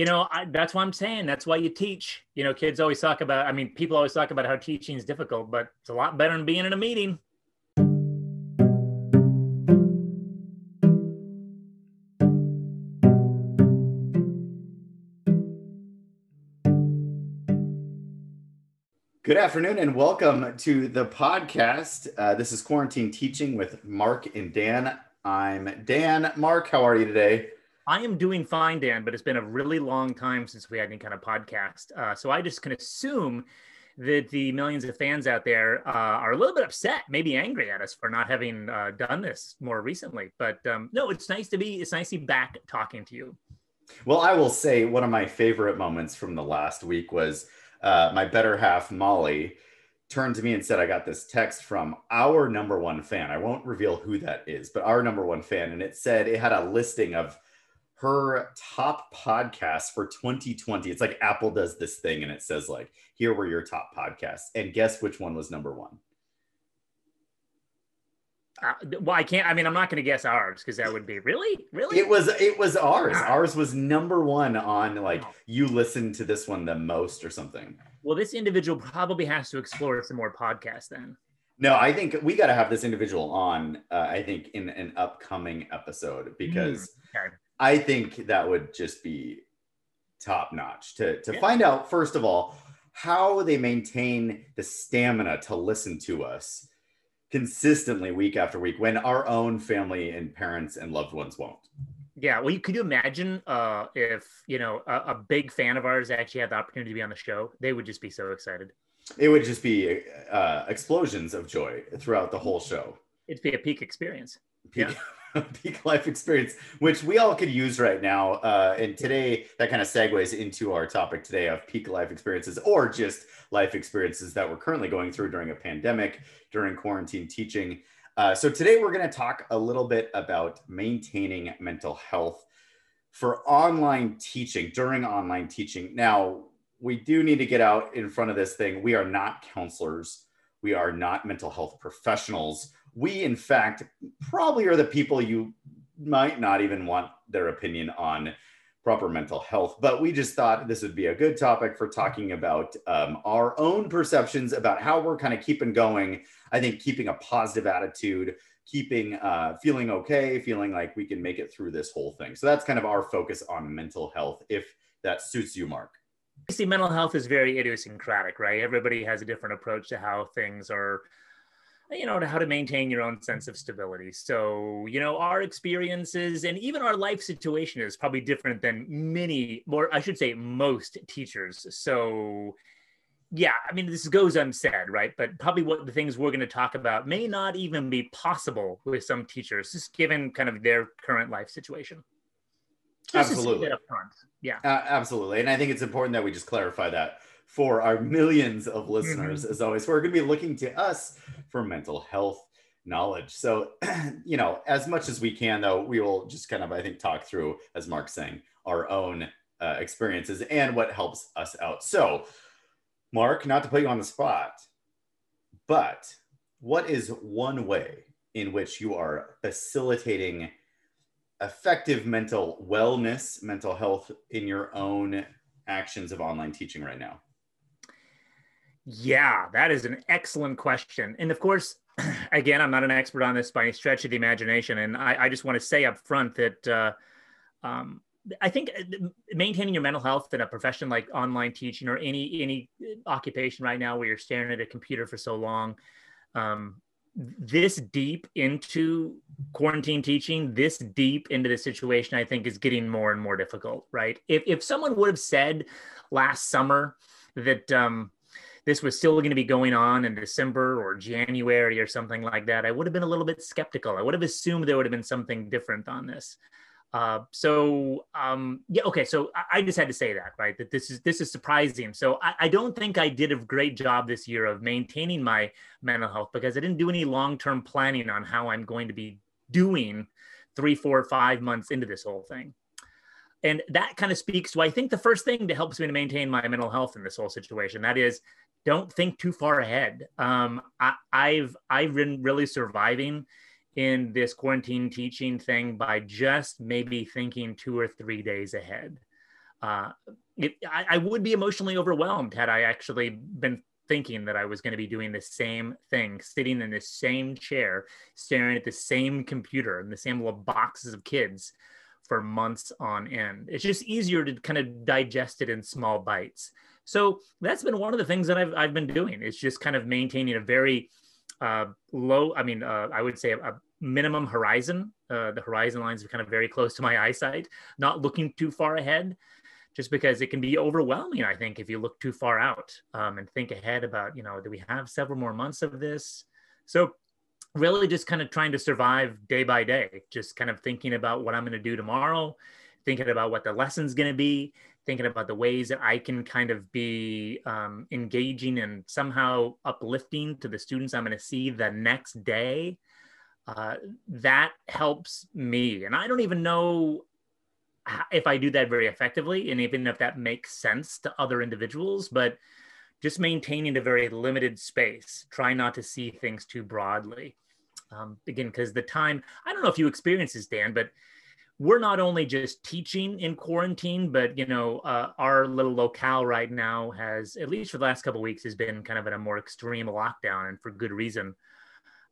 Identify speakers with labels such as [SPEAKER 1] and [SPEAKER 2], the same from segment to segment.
[SPEAKER 1] You know, I, that's what I'm saying. That's why you teach. You know, kids always talk about, I mean, people always talk about how teaching is difficult, but it's a lot better than being in a meeting.
[SPEAKER 2] Good afternoon and welcome to the podcast. Uh, this is Quarantine Teaching with Mark and Dan. I'm Dan. Mark, how are you today?
[SPEAKER 1] I am doing fine, Dan, but it's been a really long time since we had any kind of podcast. Uh, so I just can assume that the millions of fans out there uh, are a little bit upset, maybe angry at us for not having uh, done this more recently. But um, no, it's nice to be. It's nice to be back talking to you.
[SPEAKER 2] Well, I will say one of my favorite moments from the last week was uh, my better half, Molly, turned to me and said, I got this text from our number one fan. I won't reveal who that is, but our number one fan. And it said it had a listing of her top podcasts for 2020. It's like Apple does this thing and it says, like, here were your top podcasts. And guess which one was number one?
[SPEAKER 1] Uh, well, I can't. I mean, I'm not going to guess ours because that would be really, really.
[SPEAKER 2] It was. It was ours. Ours was number one on like you listened to this one the most or something.
[SPEAKER 1] Well, this individual probably has to explore some more podcasts then.
[SPEAKER 2] No, I think we got to have this individual on. Uh, I think in an upcoming episode because mm, okay. I think that would just be top notch to to yeah. find out first of all how they maintain the stamina to listen to us consistently week after week when our own family and parents and loved ones won't.
[SPEAKER 1] Yeah, well, you could you imagine uh, if you know a, a, big fan of ours actually had the opportunity to be on the show? They would just be so excited.
[SPEAKER 2] It would just be uh, explosions of joy throughout the whole show.
[SPEAKER 1] It'd be a peak experience.
[SPEAKER 2] Peak. Yeah. peak life experience, which we all could use right now. Uh, and today, that kind of segues into our topic today of peak life experiences or just life experiences that we're currently going through during a pandemic, during quarantine teaching. Uh, so, today we're going to talk a little bit about maintaining mental health for online teaching during online teaching. Now, we do need to get out in front of this thing. We are not counselors, we are not mental health professionals we in fact probably are the people you might not even want their opinion on proper mental health but we just thought this would be a good topic for talking about um, our own perceptions about how we're kind of keeping going. I think keeping a positive attitude keeping uh, feeling okay feeling like we can make it through this whole thing. So that's kind of our focus on mental health if that suits you mark.
[SPEAKER 1] See mental health is very idiosyncratic right? Everybody has a different approach to how things are you know, how to maintain your own sense of stability. So, you know, our experiences and even our life situation is probably different than many, more, I should say, most teachers. So, yeah, I mean, this goes unsaid, right? But probably what the things we're going to talk about may not even be possible with some teachers, just given kind of their current life situation.
[SPEAKER 2] Just absolutely.
[SPEAKER 1] Yeah.
[SPEAKER 2] Uh, absolutely. And I think it's important that we just clarify that for our millions of listeners, mm-hmm. as always, who are going to be looking to us for mental health knowledge. So, you know, as much as we can, though, we will just kind of, I think, talk through, as Mark's saying, our own uh, experiences and what helps us out. So, Mark, not to put you on the spot, but what is one way in which you are facilitating effective mental wellness, mental health in your own actions of online teaching right now?
[SPEAKER 1] Yeah, that is an excellent question. And of course, again, I'm not an expert on this by any stretch of the imagination. And I, I just want to say up front that uh, um, I think uh, maintaining your mental health in a profession like online teaching or any any occupation right now where you're staring at a computer for so long, um, this deep into quarantine teaching, this deep into the situation, I think is getting more and more difficult. Right? If if someone would have said last summer that um, this was still going to be going on in December or January or something like that, I would have been a little bit skeptical. I would have assumed there would have been something different on this. Uh, so um, yeah, okay. So I, I, just had to say that, right? That this is this is surprising. So I, I, don't think I did a great job this year of maintaining my mental health because I didn't do any long term planning on how I'm going to be doing three, four, five months into this whole thing. And that kind of speaks to I think the first thing that helps me to maintain my mental health in this whole situation. That is don't think too far ahead. Um, I, I've I've been really surviving in this quarantine teaching thing by just maybe thinking two or three days ahead. uh, it, I, I would be emotionally overwhelmed had I actually been thinking that I was going to be doing the same thing, sitting in the same chair, staring at the same computer and the same little boxes of kids for months on end. It's just easier to kind of digest it in small bites. So that's been one of the things that I've, I've been doing. It's just kind of maintaining a very uh, low, I mean, uh, I would say a, a minimum horizon. Uh, the horizon lines are kind of very close to my eyesight, not looking too far ahead just because it can be overwhelming i think if you look too far out um, and think ahead about you know do we have several more months of this so really just kind of trying to survive day by day just kind of thinking about what i'm going to do tomorrow thinking about what the lesson's going to be thinking about the ways that i can kind of be um, engaging and somehow uplifting to the students i'm going to see the next day uh, that helps me and i don't even know if I do that very effectively, and even if that makes sense to other individuals, but just maintaining a very limited space, try not to see things too broadly. Um, again, because the time, I don't know if you experience this, Dan, but we're not only just teaching in quarantine, but you know, uh, our little locale right now has, at least for the last couple weeks, has been kind of in a more extreme lockdown, and for good reason.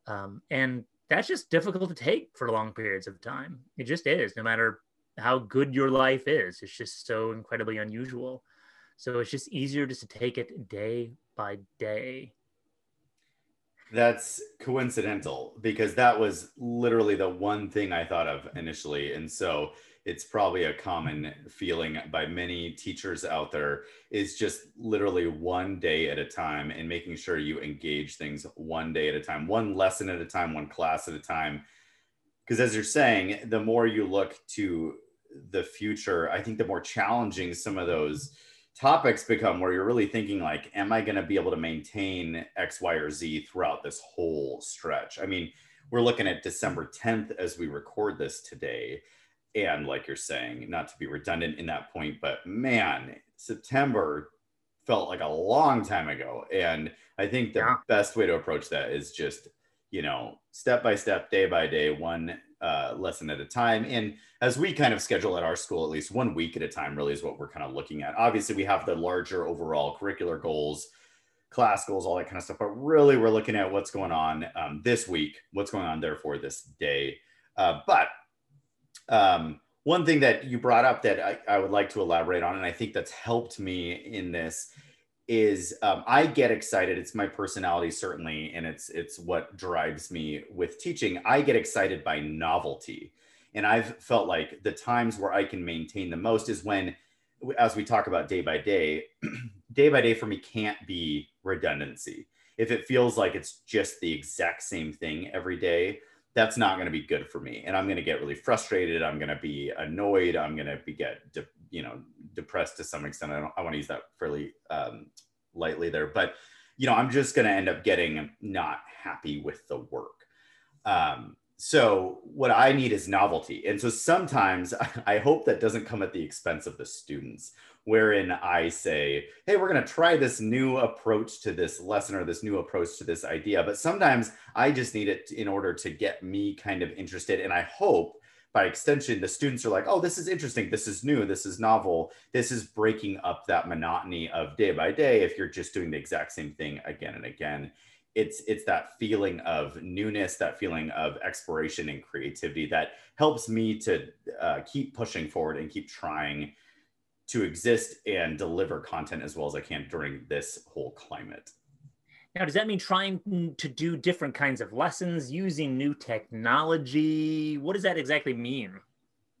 [SPEAKER 1] Um, and that's just difficult to take for long periods of time. It just is, no matter how good your life is. It's just so incredibly unusual. So it's just easier just to take it day by day.
[SPEAKER 2] That's coincidental because that was literally the one thing I thought of initially. And so it's probably a common feeling by many teachers out there is just literally one day at a time and making sure you engage things one day at a time, one lesson at a time, one class at a time. Because as you're saying, the more you look to the future, I think the more challenging some of those topics become where you're really thinking like am i going to be able to maintain x y or z throughout this whole stretch? I mean we're looking at december 10th as we record this today. And like you're saying not to be redundant in that point but man september felt like a long time ago. And i think the yeah. best way to approach that is just you know step by step day by day one uh, lesson at a time. And as we kind of schedule at our school, at least one week at a time, really is what we're kind of looking at. Obviously, we have the larger overall curricular goals, class goals, all that kind of stuff. But really, we're looking at what's going on um, this week, what's going on therefore this day. Uh, but um, one thing that you brought up that I, I would like to elaborate on, and I think that's helped me in this is um, I get excited. It's my personality certainly, and it's it's what drives me with teaching. I get excited by novelty, and I've felt like the times where I can maintain the most is when, as we talk about day by day, day by day for me can't be redundancy. If it feels like it's just the exact same thing every day, that's not going to be good for me, and I'm going to get really frustrated. I'm going to be annoyed. I'm going to be get de- you know depressed to some extent. I don't. I want to use that fairly um, lightly there, but you know, I'm just going to end up getting not happy with the work. Um, so what I need is novelty, and so sometimes I hope that doesn't come at the expense of the students. Wherein I say, "Hey, we're going to try this new approach to this lesson or this new approach to this idea," but sometimes I just need it in order to get me kind of interested, and I hope by extension, the students are like, oh, this is interesting. This is new. This is novel. This is breaking up that monotony of day by day. If you're just doing the exact same thing again and again, it's it's that feeling of newness, that feeling of exploration and creativity that helps me to uh, keep pushing forward and keep trying to exist and deliver content as well as I can during this whole climate.
[SPEAKER 1] Now, does that mean trying to do different kinds of lessons using new technology? What does that exactly mean?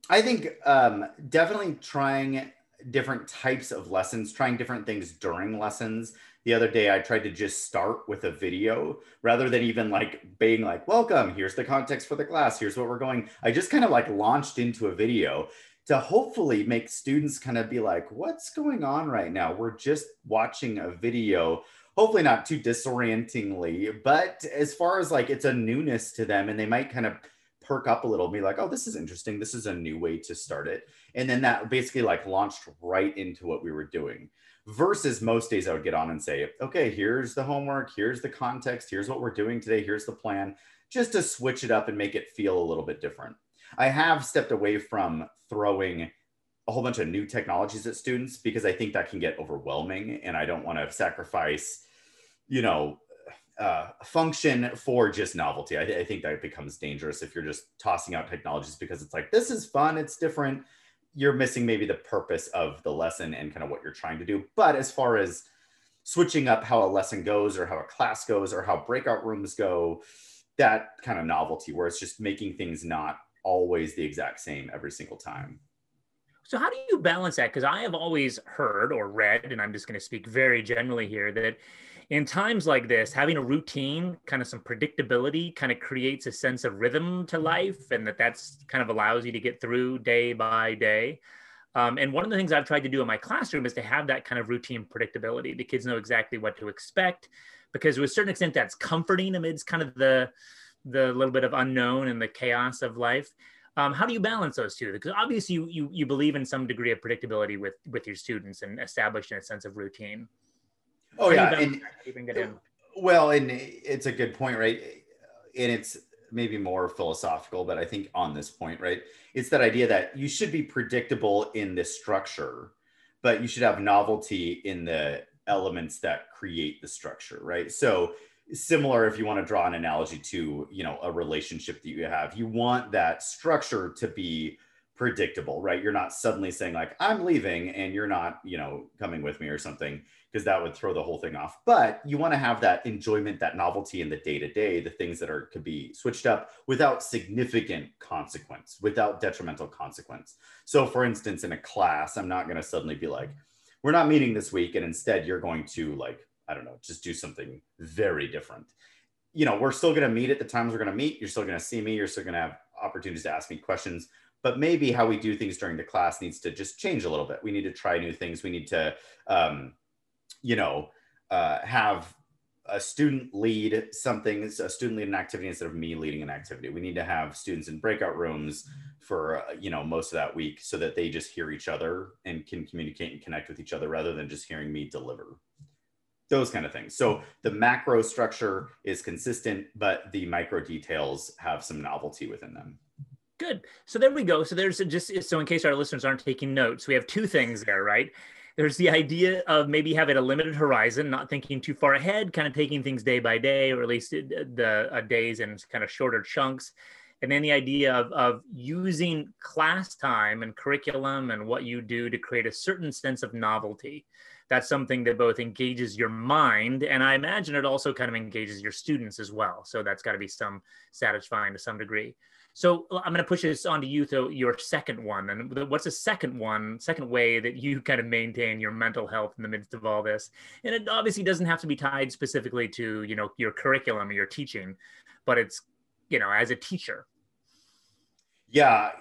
[SPEAKER 2] I think um, definitely trying different types of lessons, trying different things during lessons. The other day, I tried to just start with a video rather than even like being like, welcome, here's the context for the class, here's what we're going. I just kind of like launched into a video to hopefully make students kind of be like, what's going on right now? We're just watching a video hopefully not too disorientingly, but as far as like it's a newness to them and they might kind of perk up a little, be like, oh, this is interesting. This is a new way to start it. And then that basically like launched right into what we were doing. Versus most days I would get on and say, okay, here's the homework, here's the context, here's what we're doing today, here's the plan, just to switch it up and make it feel a little bit different. I have stepped away from throwing a whole bunch of new technologies at students because I think that can get overwhelming and I don't want to sacrifice, you know, uh, function for just novelty. I, I, think that becomes dangerous if you're just tossing out technologies because it's like, this is fun, it's different. You're missing maybe the purpose of the lesson and kind of what you're trying to do. But as far as switching up how a lesson goes or how a class goes or how breakout rooms go, that kind of novelty where it's just making things not always the exact same every single time.
[SPEAKER 1] So how do you balance that? Because I have always heard or read, and I'm just going to speak very generally here, that in times like this, having a routine, kind of some predictability, kind of creates a sense of rhythm to life, and that that's kind of allows you to get through day by day. Um, and one of the things I've tried to do in my classroom is to have that kind of routine predictability. The kids know exactly what to expect, because to a certain extent, that's comforting amidst kind of the the little bit of unknown and the chaos of life. Um, how do you balance those two? Because obviously you, you, you believe in some degree of predictability with with your students and establishing a sense of routine.
[SPEAKER 2] Oh yeah, and, well, and it's a good point, right? And it's maybe more philosophical, but I think on this point, right, it's that idea that you should be predictable in the structure, but you should have novelty in the elements that create the structure, right? So similar if you want to draw an analogy to you know a relationship that you have you want that structure to be predictable right you're not suddenly saying like i'm leaving and you're not you know coming with me or something because that would throw the whole thing off but you want to have that enjoyment that novelty in the day to day the things that are could be switched up without significant consequence without detrimental consequence so for instance in a class i'm not going to suddenly be like we're not meeting this week and instead you're going to like I don't know, just do something very different. You know, we're still going to meet at the times we're going to meet. You're still going to see me. You're still going to have opportunities to ask me questions. But maybe how we do things during the class needs to just change a little bit. We need to try new things. We need to, um, you know, uh, have a student lead something, a student lead an activity instead of me leading an activity. We need to have students in breakout rooms for uh, you know most of that week so that they just hear each other and can communicate and connect with each other rather than just hearing me deliver those kind of things. So the macro structure is consistent, but the micro details have some novelty within them.
[SPEAKER 1] Good. So there we go. So there's just so in case our listeners aren't taking notes, we have two things there, right? There's the idea of maybe having a limited horizon, not thinking too far ahead, kind of taking things day by day, or at least the uh, days and kind of shorter chunks. And then the idea of, of using class time and curriculum and what you do to create a certain sense of novelty. That's something that both engages your mind and i imagine it also kind of engages your students as well. So that's got to be some satisfying to some degree so i'm going to push this on to you to your second one and what's the second one second way that you kind of maintain your mental health in the midst of all this? And it obviously doesn't have to be tied specifically to you know your curriculum or your teaching but it's you know as a teacher.
[SPEAKER 2] Yeah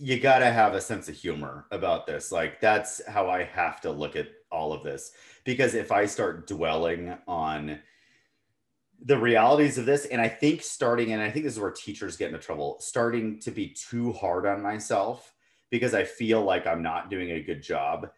[SPEAKER 2] you got to have a sense of humor about this. Like that's how i have to look at all of this. Because if I start dwelling on the realities of this, and I think starting, and I think this is where teachers get into trouble, starting to be too hard on myself because I feel like I'm not doing a good job,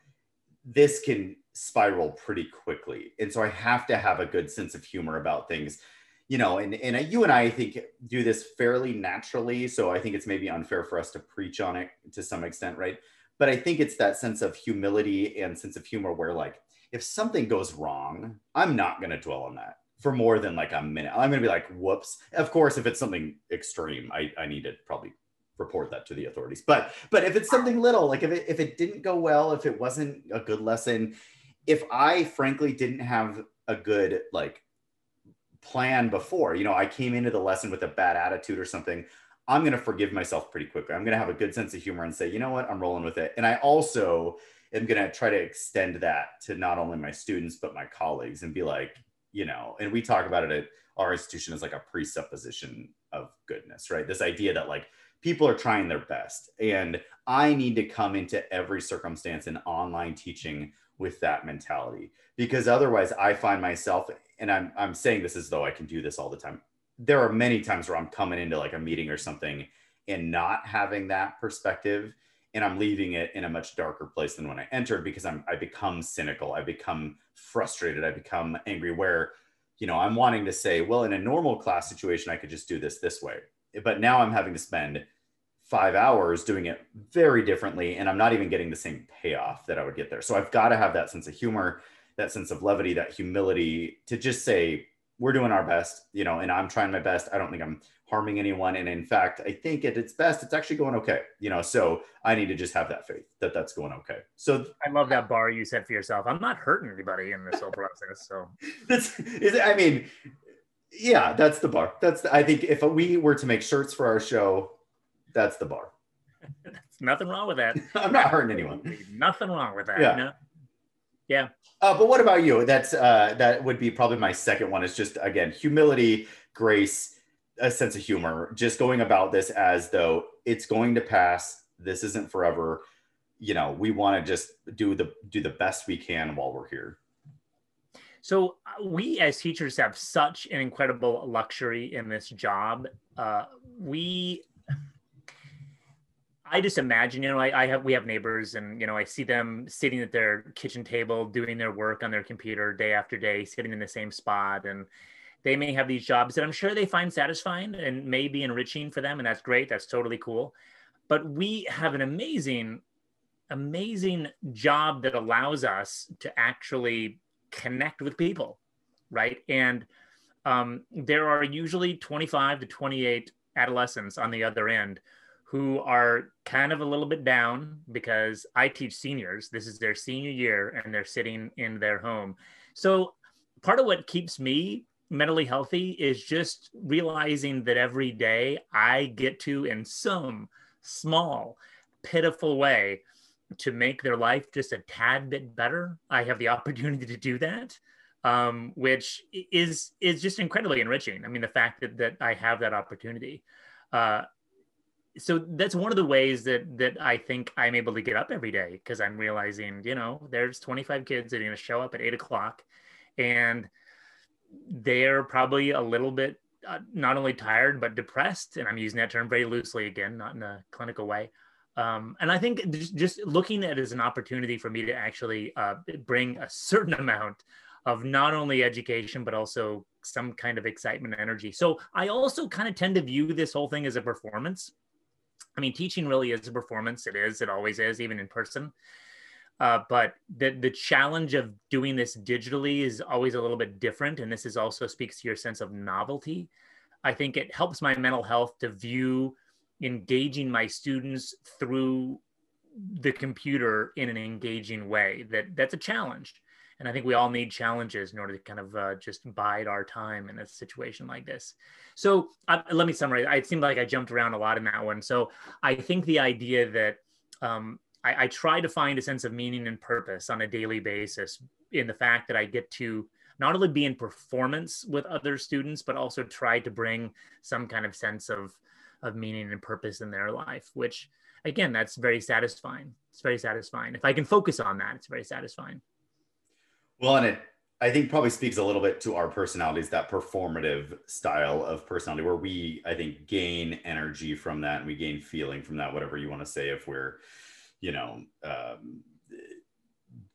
[SPEAKER 2] this can spiral pretty quickly. And so I have to have a good sense of humor about things you know, and, and you and I, I think do this fairly naturally. So I think it's maybe unfair for us to preach on it to some extent, right? but I think it's that sense of humility and sense of humor where like if something goes wrong, I'm not going to dwell on that for more than like a minute. I'm to be like, whoops. Of course, if it's something extreme, I, I need to probably report that to the authorities. But but if it's something little, like if it if it didn't go well, if it wasn't a good lesson, if I frankly didn't have a good like plan before, you know, I came into the lesson with a bad attitude or something, I'm going to forgive myself pretty quickly. I'm going to have a good sense of humor and say, you know what, I'm rolling with it. And I also am going to try to extend that to not only my students, but my colleagues and be like, you know, and we talk about it at our institution as like a presupposition of goodness, right? This idea that like people are trying their best. And I need to come into every circumstance in online teaching with that mentality because otherwise I find myself, and I'm, I'm saying this as though I can do this all the time there are many times where I'm coming into like a meeting or something and not having that perspective and I'm leaving it in a much darker place than when I entered because I'm I become cynical, I become frustrated, I become angry where you know, I'm wanting to say, well, in a normal class situation I could just do this this way. But now I'm having to spend five hours doing it very differently and i'm not even getting the same payoff that i would get there. So i've got to have that sense of humor that sense of levity that humility to just say we're doing our best you know and i'm trying my best i don't think i'm harming anyone and in fact i think at its best it's actually going okay you know so i need to just have that faith that that's going okay so
[SPEAKER 1] i love that bar you set for yourself i'm not hurting anybody in this whole process so
[SPEAKER 2] that's is i mean yeah that's the bar that's the, i think if we were to make shirts for our show that's the bar.
[SPEAKER 1] nothing wrong with that.
[SPEAKER 2] I'm not hurting anyone.
[SPEAKER 1] Nothing wrong with that. Yeah. No? Yeah.
[SPEAKER 2] Uh, but what about you? That's uh, that would be probably my second one. Is just again humility, grace, a sense of humor. Just going about this as though it's going to pass. This isn't forever. You know, we want to just do the do the best we can while we're here.
[SPEAKER 1] So uh, we as teachers have such an incredible luxury in this job. Uh, we I just imagine, you know, I, I, have we have neighbors, and you know, I see them sitting at their kitchen table doing their work on their computer day after day, sitting in the same spot, and they may have these jobs that I'm sure they find satisfying and may be enriching for them, and that's great. That's totally cool. But we have an amazing, amazing job that allows us to actually connect with people, right? And um, there are usually 25 to 28 adolescents on the other end who are kind of a little bit down because I teach seniors. This is their senior year and they're sitting in their home. So, part of what keeps me mentally healthy is just realizing that every day I get to, in some small, pitiful way, to make their life just a tad bit better. I have the opportunity to do that. Um, which is is just incredibly enriching. I mean, the fact that that I have that opportunity. Uh, so that's one of the ways that that I think I'm able to get up every day because I'm realizing, you know, there's 25 kids that are to show up at eight o'clock, and they're probably a little bit uh, not only tired but depressed, and I'm using that term very loosely again, not in a clinical way. Um, and I think just looking at it as an opportunity for me to actually uh, bring a certain amount of not only education but also some kind of excitement and energy. So I also kind of tend to view this whole thing as a performance I mean, teaching really is a performance. It is. It always is, even in person. Uh, but the the challenge of doing this digitally is always a little bit different, and this is also speaks to your sense of novelty. I think it helps my mental health to view engaging my students through the computer in an engaging way. That that's a challenge and I think we all need challenges in order to kind of uh, just bide our time in a situation like this. So uh, let me summarize. It seemed like I jumped around a lot in that one. So I think the idea that um, I, I try to find a sense of meaning and purpose on a daily basis in the fact that I get to not only be in performance with other students, but also try to bring some kind of sense of of meaning and purpose in their life, which again, that's very satisfying. It's very satisfying. If I can focus on that, it's very satisfying.
[SPEAKER 2] Well, and it I think probably speaks a little bit to our personalities, that performative style of personality where we, I think, gain energy from that and we gain feeling from that, whatever you want to say, if we're, you know, um,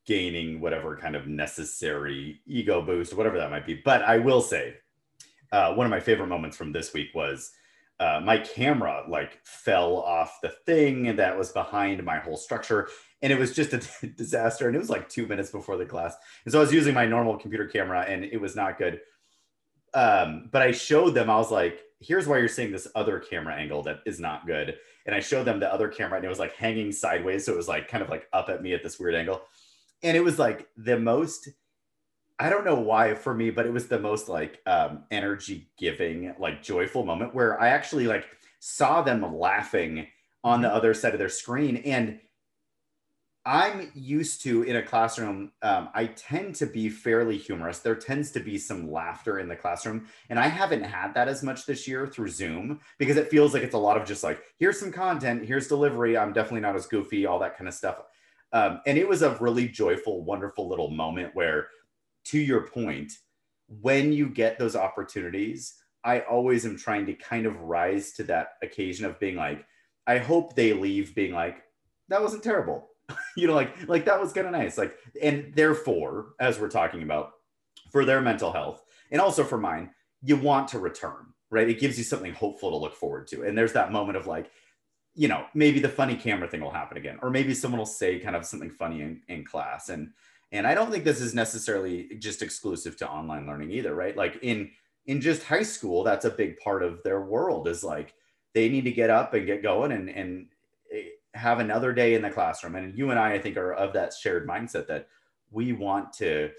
[SPEAKER 2] gaining whatever kind of necessary ego boost, whatever that might be. But I will say, uh, one of my favorite moments from this week was uh, my camera like fell off the thing that was behind my whole structure and it was just a disaster and it was like two minutes before the class and so i was using my normal computer camera and it was not good um, but i showed them i was like here's why you're seeing this other camera angle that is not good and i showed them the other camera and it was like hanging sideways so it was like kind of like up at me at this weird angle and it was like the most I don't know why for me, but it was the most like um, energy giving, like joyful moment where I actually like saw them laughing on the mm-hmm. other side of their screen. And I'm used to in a classroom, um, I tend to be fairly humorous. There tends to be some laughter in the classroom. And I haven't had that as much this year through Zoom because it feels like it's a lot of just like, here's some content, here's delivery. I'm definitely not as goofy, all that kind of stuff. Um, and it was a really joyful, wonderful little moment where to your point, when you get those opportunities, I always am trying to kind of rise to that occasion of being like, I hope they leave being like, that wasn't terrible. you know, like, like that was kind of nice. Like, and therefore, as we're talking about, for their mental health and also for mine, you want to return, right? It gives you something hopeful to look forward to. And there's that moment of like, you know, maybe the funny camera thing will happen again, or maybe someone will say kind of something funny in, in class. And and I don't think this is necessarily just exclusive to online learning either, right? Like in in just high school, that's a big part of their world is like they need to get up and get going and and have another day in the classroom. And you and I, I think, are of that shared mindset that we want to,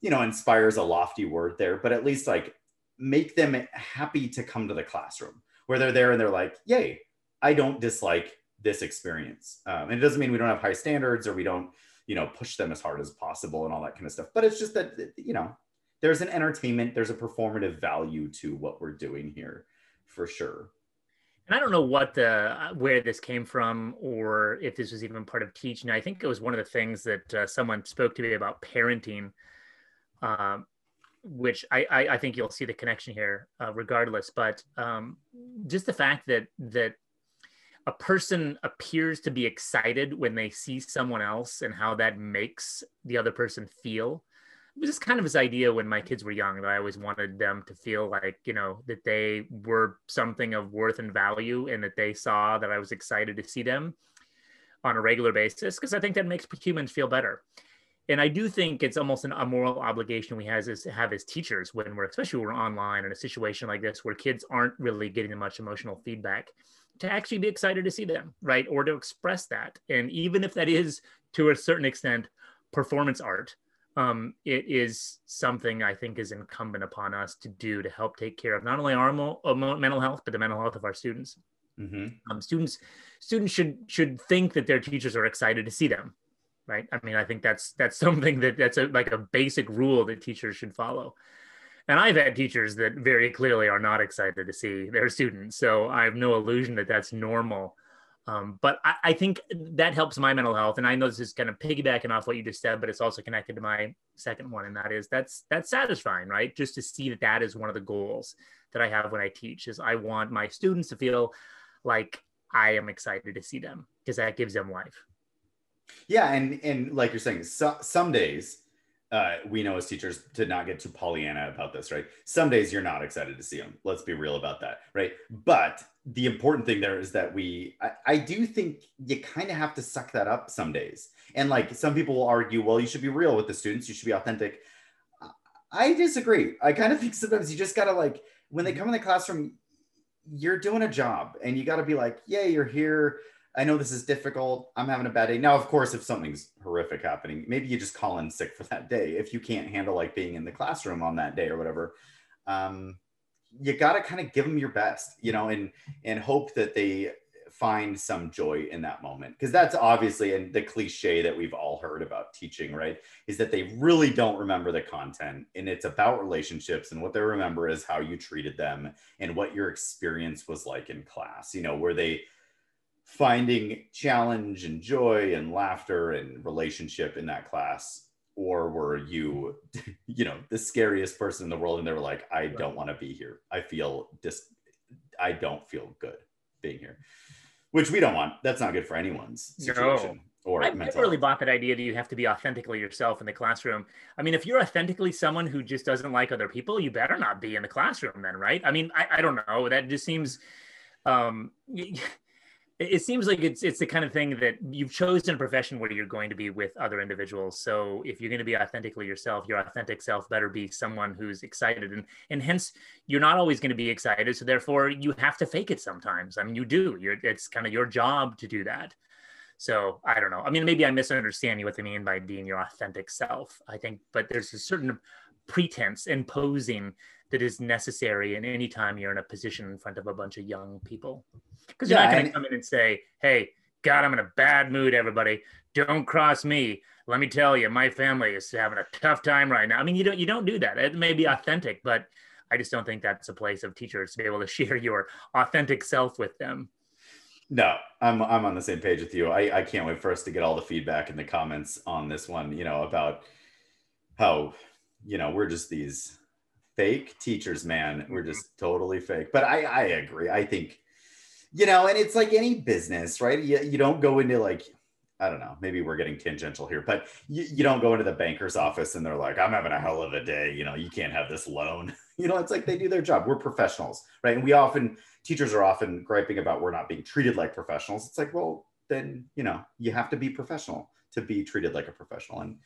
[SPEAKER 2] you know, inspires a lofty word there, but at least like make them happy to come to the classroom where they're there and they're like, yay, I don't dislike this experience. Um, and it doesn't mean we don't have high standards or we don't, you know, push them as hard as possible and all that kind of stuff. But it's just that, you know, there's an entertainment, there's a performative value to what we're doing here for sure.
[SPEAKER 1] And I don't know what the uh, where this came from, or if this was even part of teaching. I think it was one of the things that uh, someone spoke to me about parenting, um, which I, I, I think you'll see the connection here, uh, regardless. But um, just the fact that that a person appears to be excited when they see someone else and how that makes the other person feel. It was just kind of this idea when my kids were young that I always wanted them to feel like, you know, that they were something of worth and value and that they saw that I was excited to see them on a regular basis because I think that makes humans feel better. And I do think it's almost an, a moral obligation we is to have as teachers when we're, especially when we're online in a situation like this where kids aren't really getting much emotional feedback to actually be excited to see them, right? Or to express that. And even if that is to a certain extent performance art, um, it is something I think is incumbent upon us to do to help take care of not only our mo- mental health, but the mental health of our students. Mm-hmm. Um, students students should should think that their teachers are excited to see them, right? I mean, I think that's that's something that that's a, like a basic rule that teachers should follow and I've had teachers that very clearly are not excited to see their students. So I have no illusion that that's normal. Um, but I, I, think that helps my mental health. And I know this is kind of piggybacking off what you just said, but it's also connected to my second one, and that is that's that's satisfying, right? Just to see that that is one of the goals that I have when I teach is I want my students to feel like I am excited to see them because that gives them life.
[SPEAKER 2] Yeah, and and like you're saying, so, some days uh, we know as teachers to not get too Pollyanna about this, right? Some days you're not excited to see them. Let's be real about that, right? But the important thing there is that we, I, I do think you kind of have to suck that up some days. And like some people will argue, well, you should be real with the students, you should be authentic. I disagree. I kind of think sometimes you just gotta like when they come in the classroom, you're doing a job and you gotta be like, yeah, you're here I know this is difficult. I'm having a bad day. Now, of course, if something's horrific happening, maybe you just call in sick for that day. If you can't handle like being in the classroom on that day or whatever, um, you got to kind of give them your best, you know, and and hope that they find some joy in that moment because that's obviously and the cliche that we've all heard about teaching right is that they really don't remember the content and it's about relationships and what they remember is how you treated them and what your experience was like in class you know where they finding challenge and joy and laughter and relationship in that class or were you you know the scariest person in the world and they were like i don't want to be here i feel dis i don't feel good being here which we don't want that's not good for anyone's situation no. Or
[SPEAKER 1] I've never really bought that idea that you have to be authentically yourself in the classroom. I mean, if you're authentically someone who just doesn't like other people, you better not be in the classroom then, right? I mean, I, I don't know. That just seems um it seems like it's it's the kind of thing that you've chosen a profession where you're going to be with other individuals. So if you're going to be authentically yourself your authentic self better be someone who's excited. And and hence you're not always going to be excited. So therefore you have to fake it sometimes. I mean you do. You're it's kind of your job to do that. So i don't know. I mean maybe i misunderstand you what they mean by being your authentic self i think. But there's a certain pretense and posing that is necessary in any time you're in a position in front of a bunch of young people because you're yeah, not going to come in and say, "Hey, God, I'm in a bad mood. Everybody, don't cross me." Let me tell you, my family is having a tough time right now. I mean, you don't you don't do that. It may be authentic, but I just don't think that's a place of teachers to be able to share your authentic self with them.
[SPEAKER 2] No, I'm I'm on the same page with you. I, I can't wait for us to get all the feedback in the comments on this one, you know, about how, you know, we're just these fake teachers, man. We're mm-hmm. just totally fake. But I I agree. I think you know, and it's like any business, right? You, you don't go into like, I don't know, maybe we're getting tangential here, but you, you don't go into the banker's office and they're like, I'm having a hell of a day. You know, you can't have this loan. you know, it's like they do their job. We're professionals, right? And we often, teachers are often griping about we're not being treated like professionals. It's like, well, then, you know, you have to be professional to be treated like a professional. And,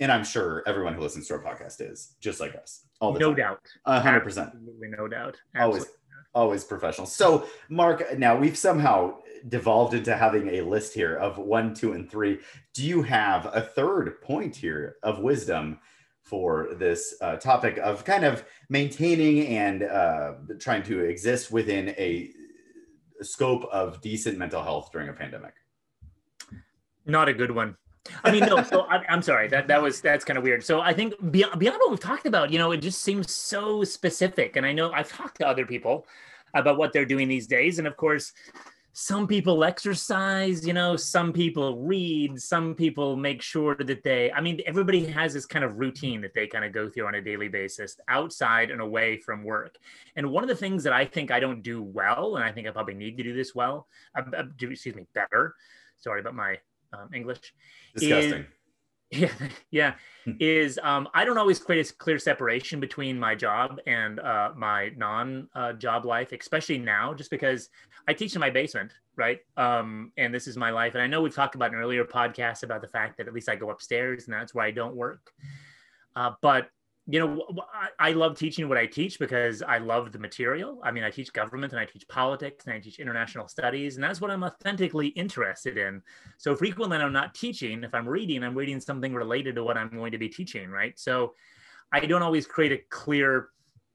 [SPEAKER 2] and I'm sure everyone who listens to our podcast is just like us.
[SPEAKER 1] All the no time. doubt.
[SPEAKER 2] hundred percent.
[SPEAKER 1] absolutely No doubt.
[SPEAKER 2] Absolutely. Always, always professional. So Mark, now we've somehow devolved into having a list here of one, two, and three. Do you have a third point here of wisdom for this uh, topic of kind of maintaining and uh, trying to exist within a scope of decent mental health during a pandemic?
[SPEAKER 1] Not a good one. I mean, no. So I, am sorry. That that was that's kind of weird. So I think beyond, beyond what we've talked about, you know, it just seems so specific. And I know I've talked to other people about what they're doing these days, and of course, some people exercise, you know, some people read, some people make sure that they, I mean, everybody has this kind of routine that they kind of go through on a daily basis outside and away from work. And one of the things that I think I don't do well, and I think I probably need to do this well, uh, uh, excuse me, better, sorry about my um, English.
[SPEAKER 2] Disgusting.
[SPEAKER 1] Is, yeah yeah hmm. is um, i don't always create a clear separation between my job and uh, my non uh, job life especially now just because i teach in my basement right um, and this is my life and i know we've talked about an earlier podcast about the fact that at least i go upstairs and that's where i don't work uh, but you know, I, love teaching what I teach because I love the material. I mean, I teach government and I teach politics and I teach international studies, and that's what I'm authentically interested in. So frequently, I'm not teaching. If I'm reading, I'm reading something related to what I'm going to be teaching, right? So I don't always create a clear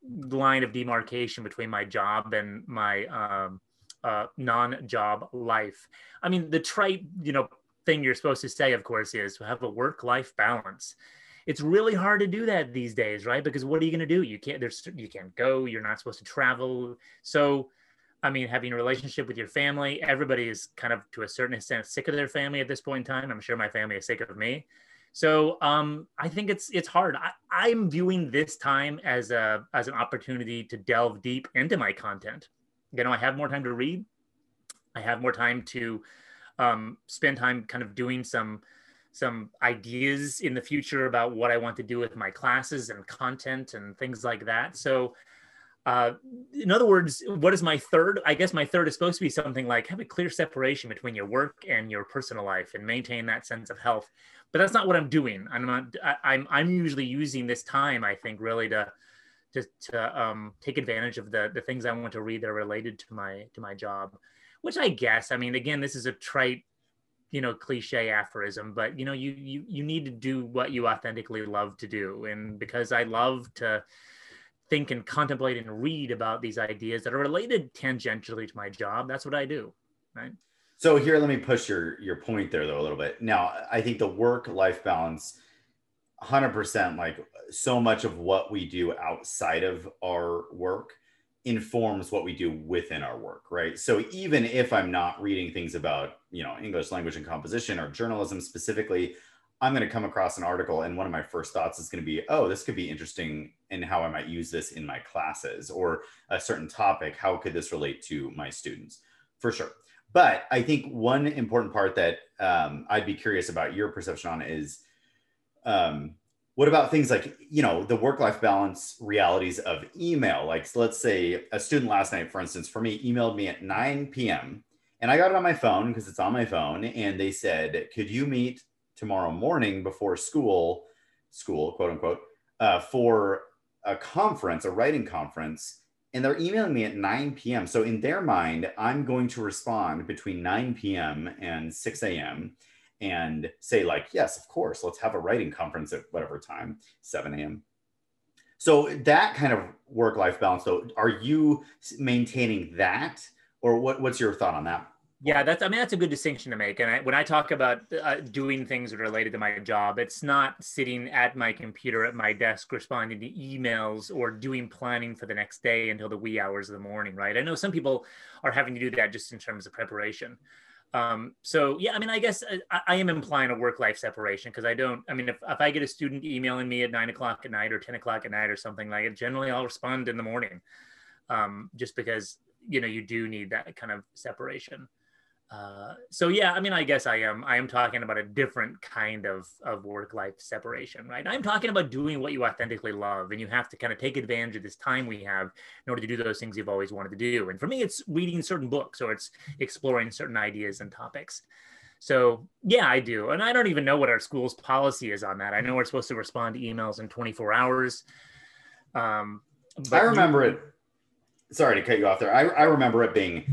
[SPEAKER 1] line of demarcation between my job and my um, uh, non-job life. I mean, the trite, you know, thing you're supposed to say, of course, is to have a work-life balance it's really hard to do that these days, right? Because what are you going to do? You can't, there's, you can't go, you're not supposed to travel. So, I mean, having a relationship with your family, everybody is kind of to a certain extent sick of their family at this point in time. I'm sure my family is sick of me. So um, I think it's it's hard. I, I'm viewing this time as a as an opportunity to delve deep into my content. You know, I have more time to read. I have more time to um, spend time kind of doing some some ideas in the future about what I want to do with my classes and content and things like that. So, uh, in other words, what is my third? I guess my third is supposed to be something like have a clear separation between your work and your personal life and maintain that sense of health. But that's not what I'm doing. I'm not. I, am I'm, I'm usually using this time. I think really to to, to um, take advantage of the the things I want to read that are related to my to my job. Which I guess, I mean, again, this is a trite you know cliche aphorism but you know you you you need to do what you authentically love to do. And because i love to think and contemplate and read about these ideas that are related tangentially to my job that's what i do right?
[SPEAKER 2] So here let me push your your point there though a little bit. Now i think the work life balance 100% like so much of what we do outside of our work informs what we do within our work, right? So even if I'm not reading things about, you know, English language and composition or journalism specifically, I'm going to come across an article and one of my first thoughts is going to be, oh, this could be interesting in how I might use this in my classes or a certain topic. How could this relate to my students? For sure. But I think one important part that um, I'd be curious about your perception on is um, what about things like you know the work life balance realities of email? Like let's say a student last night for instance for me emailed me at 9 p.m and i got it on my phone because it's on my phone and they said could you meet tomorrow morning before school school quote unquote uh, for a conference a writing conference? And they're emailing me at 9 p.m so in their mind i'm going to respond between 9 p.m and 6 a.m and say like yes of course let's have a writing conference at whatever time 7 a.m so that kind of work life balance though are you maintaining that? Or what, what's your thought on that?
[SPEAKER 1] Yeah that's i mean that's a good distinction to make. And I, when i talk about uh, doing things related to my job it's not sitting at my computer at my desk responding to emails or doing planning for the next day until the wee hours of the morning right? I know some people are having to do that just in terms of preparation um, so yeah, I mean, I guess uh, I, I am implying a work-life separation because I don't. I mean, if, if I get a student emailing me at nine o'clock at night or ten o'clock at night or something like it, generally I'll respond in the morning, um, just because you know you do need that kind of separation. Uh, so yeah, I mean, I guess I am. I am talking about a different kind of of work life separation, right? I'm talking about doing what you authentically love, and you have to kind of take advantage of this time we have in order to do those things you've always wanted to do. And for me, it's reading certain books or it's exploring certain ideas and topics. So yeah, I do, and I don't even know what our school's policy is on that. I know we're supposed to respond to emails in 24 hours.
[SPEAKER 2] Um, I remember it. Sorry to cut you off there. I, I remember it being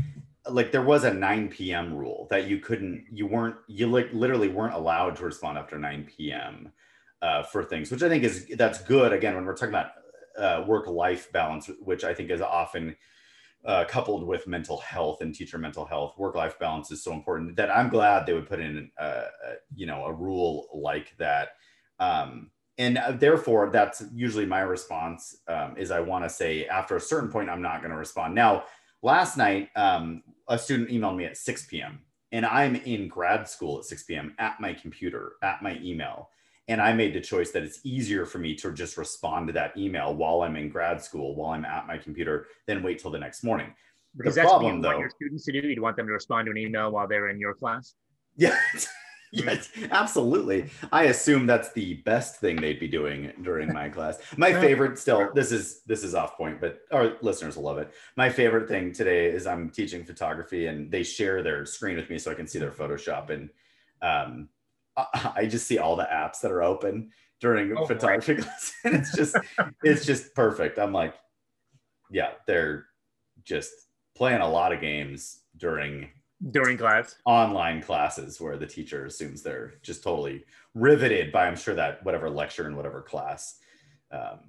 [SPEAKER 2] like there was a 9 p.m. rule that you couldn't, you weren't, you like literally weren't allowed to respond after 9 p.m. Uh, for things, which I think is that's good. Again, when we're talking about uh, work-life balance, which I think is often uh, coupled with mental health and teacher mental health, work-life balance is so important that I'm glad they would put in, a, uh, you know, a rule like that. Um, and uh, therefore, that's usually my response. Um, is I want to say after a certain point, I'm not going to respond. Now, last night, um, a student emailed me at 6 p.m. and I'm in grad school at 6 p.m. at my computer, at my email. And I made the choice that it's easier for me to just respond to that email while I'm in grad school, while I'm at my computer, than wait till the next morning.
[SPEAKER 1] Because the that's problem, what you though, want your students to do. You'd want them to respond to an email while they're in your class.
[SPEAKER 2] Yeah, yes, absolutely. I assume that's the best thing they'd be doing during my class. My favorite still, this is this is off point, but our listeners will love it. My favorite thing today is I'm teaching photography and they share their screen with me so I can see their Photoshop. And um, I just see all the apps that are open during oh, photography class. And it's just it's just perfect. I'm like, yeah, they're just playing a lot of games during
[SPEAKER 1] during class?
[SPEAKER 2] Online classes where the teacher assumes they're just totally riveted by i'm sure that whatever lecture in whatever class um,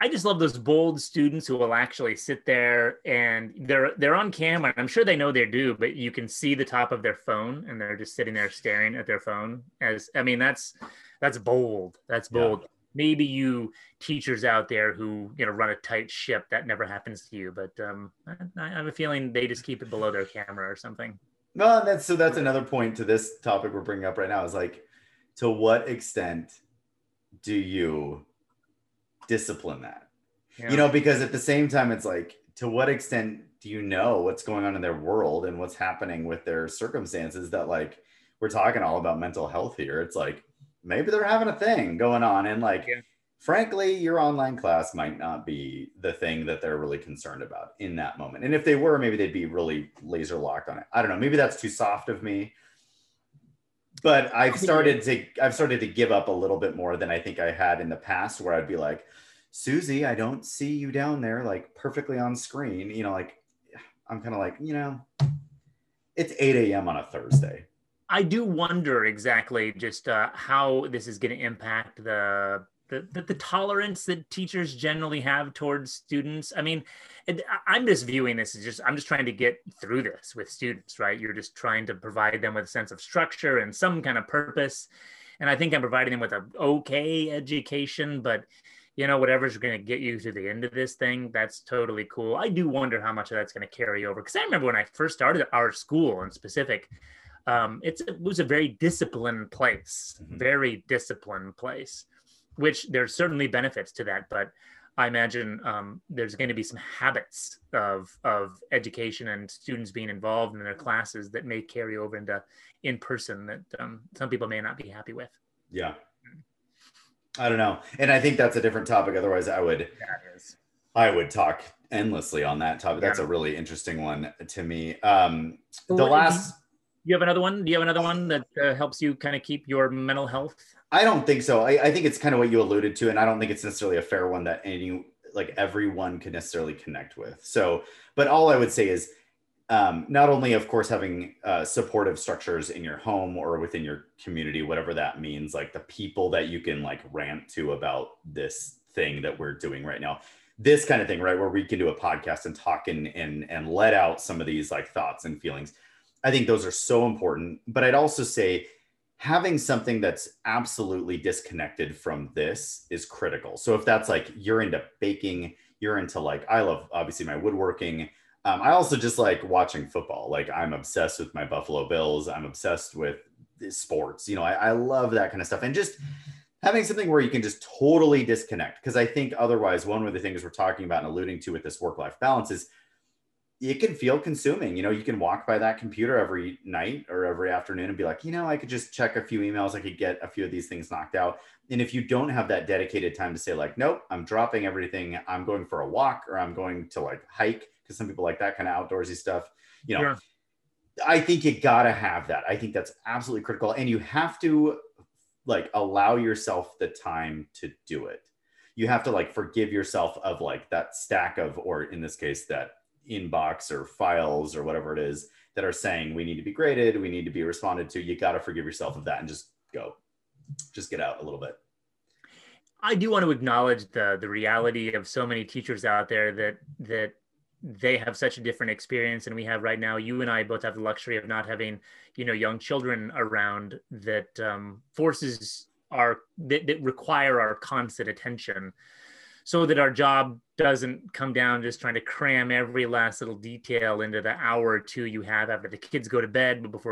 [SPEAKER 1] i just love those bold students who will actually sit there and they're they're on camera i'm sure they know they do but you can see the top of their phone and they're just sitting there staring at their phone as i mean that's that's bold. That's bold. Yeah. maybe you teachers out there who you know run a tight ship that never happens to you but um, I, I have a feeling they just keep it below their camera or something
[SPEAKER 2] no, that's so that's another point to this topic we're bringing up right now is like, to what extent do you discipline that? Yeah. You know, because at the same time, it's like, to what extent do you know what's going on in their world and what's happening with their circumstances that like we're talking all about mental health here. It's like maybe they're having a thing going on and like yeah frankly, your online class might not be the thing that they're really concerned about in that moment. And if they were, maybe they'd be really laser locked on it. I don't know. Maybe that's too soft of me. But I've started to I've started to give up a little bit more than I think I had in the past, where I'd be like, Susie, I don't see you down there like perfectly on screen. You know, like I'm kind of like, you know, it's 8 a.m. on a Thursday.
[SPEAKER 1] I do wonder exactly just uh, how this is going to impact the the, the, the tolerance that teachers generally have towards students. I mean, I'm just viewing this as just I'm just trying to get through this with students, right? You're just trying to provide them with a sense of structure and some kind of purpose. And I think I'm providing them with a okay education, but you know, whatever's going to get you to the end of this thing, that's totally cool. I do wonder how much of that's going to carry over because I remember when I first started our school in specific, um, it was a very disciplined place, mm-hmm. very disciplined place which there's certainly benefits to that, but I imagine um, there's going to be some habits of of education and students being involved in their classes that may carry over into in person that um, some people may not be happy with.
[SPEAKER 2] Yeah, I don't know, and I think that's a different topic. Otherwise, I would yeah, I would talk endlessly on that topic. That's yeah. a really interesting one to me. Um, the last.
[SPEAKER 1] You have another one? Do you have another one that uh, helps you kind of keep your mental health
[SPEAKER 2] I don't think so. I, I think it's kind of what you alluded to, and I don't think it's necessarily a fair one that any like everyone can necessarily connect with. So, but all I would say is um, not only, of course, having uh, supportive structures in your home or within your community, whatever that means, like the people that you can like rant to about this thing that we're doing right now, this kind of thing, right, where we can do a podcast and talk and and and let out some of these like thoughts and feelings. I think those are so important. But I'd also say having something that's absolutely disconnected from this is critical. So if that's like you're into baking, you're into like I love obviously my woodworking. Um, I also just like watching football. Like I'm obsessed with my Buffalo Bills. I'm obsessed with sports. You know, I, I love that kind of stuff. And just having something where you can just totally disconnect. Because I think otherwise, one of the things we're talking about and alluding to with this work-life balance is it can feel consuming. You know, you can walk by that computer every night or every afternoon and be like, you know, I could just check a few emails. I could get a few of these things knocked out. And if you don't have that dedicated time to say, like, nope, I'm dropping everything, I'm going for a walk or I'm going to like hike, because some people like that kind of outdoorsy stuff, you know. I think you gotta have that. I think that's absolutely critical. And you have to like allow yourself the time to do it. You have to like forgive yourself of like that stack of, or in this case, that inbox or files or whatever it is that are saying we need to be graded, we need to be responded to, you got to forgive yourself of that and just go, just get out a little bit.
[SPEAKER 1] I do want to acknowledge the the reality of so many teachers out there that that they have such a different experience than we have right now. You and I both have the luxury of not having, you know, young children around that um, forces our that, that require our constant attention so that our job doesn't come down just trying to cram every last little detail into the hour or two you have after the kids go to bed but before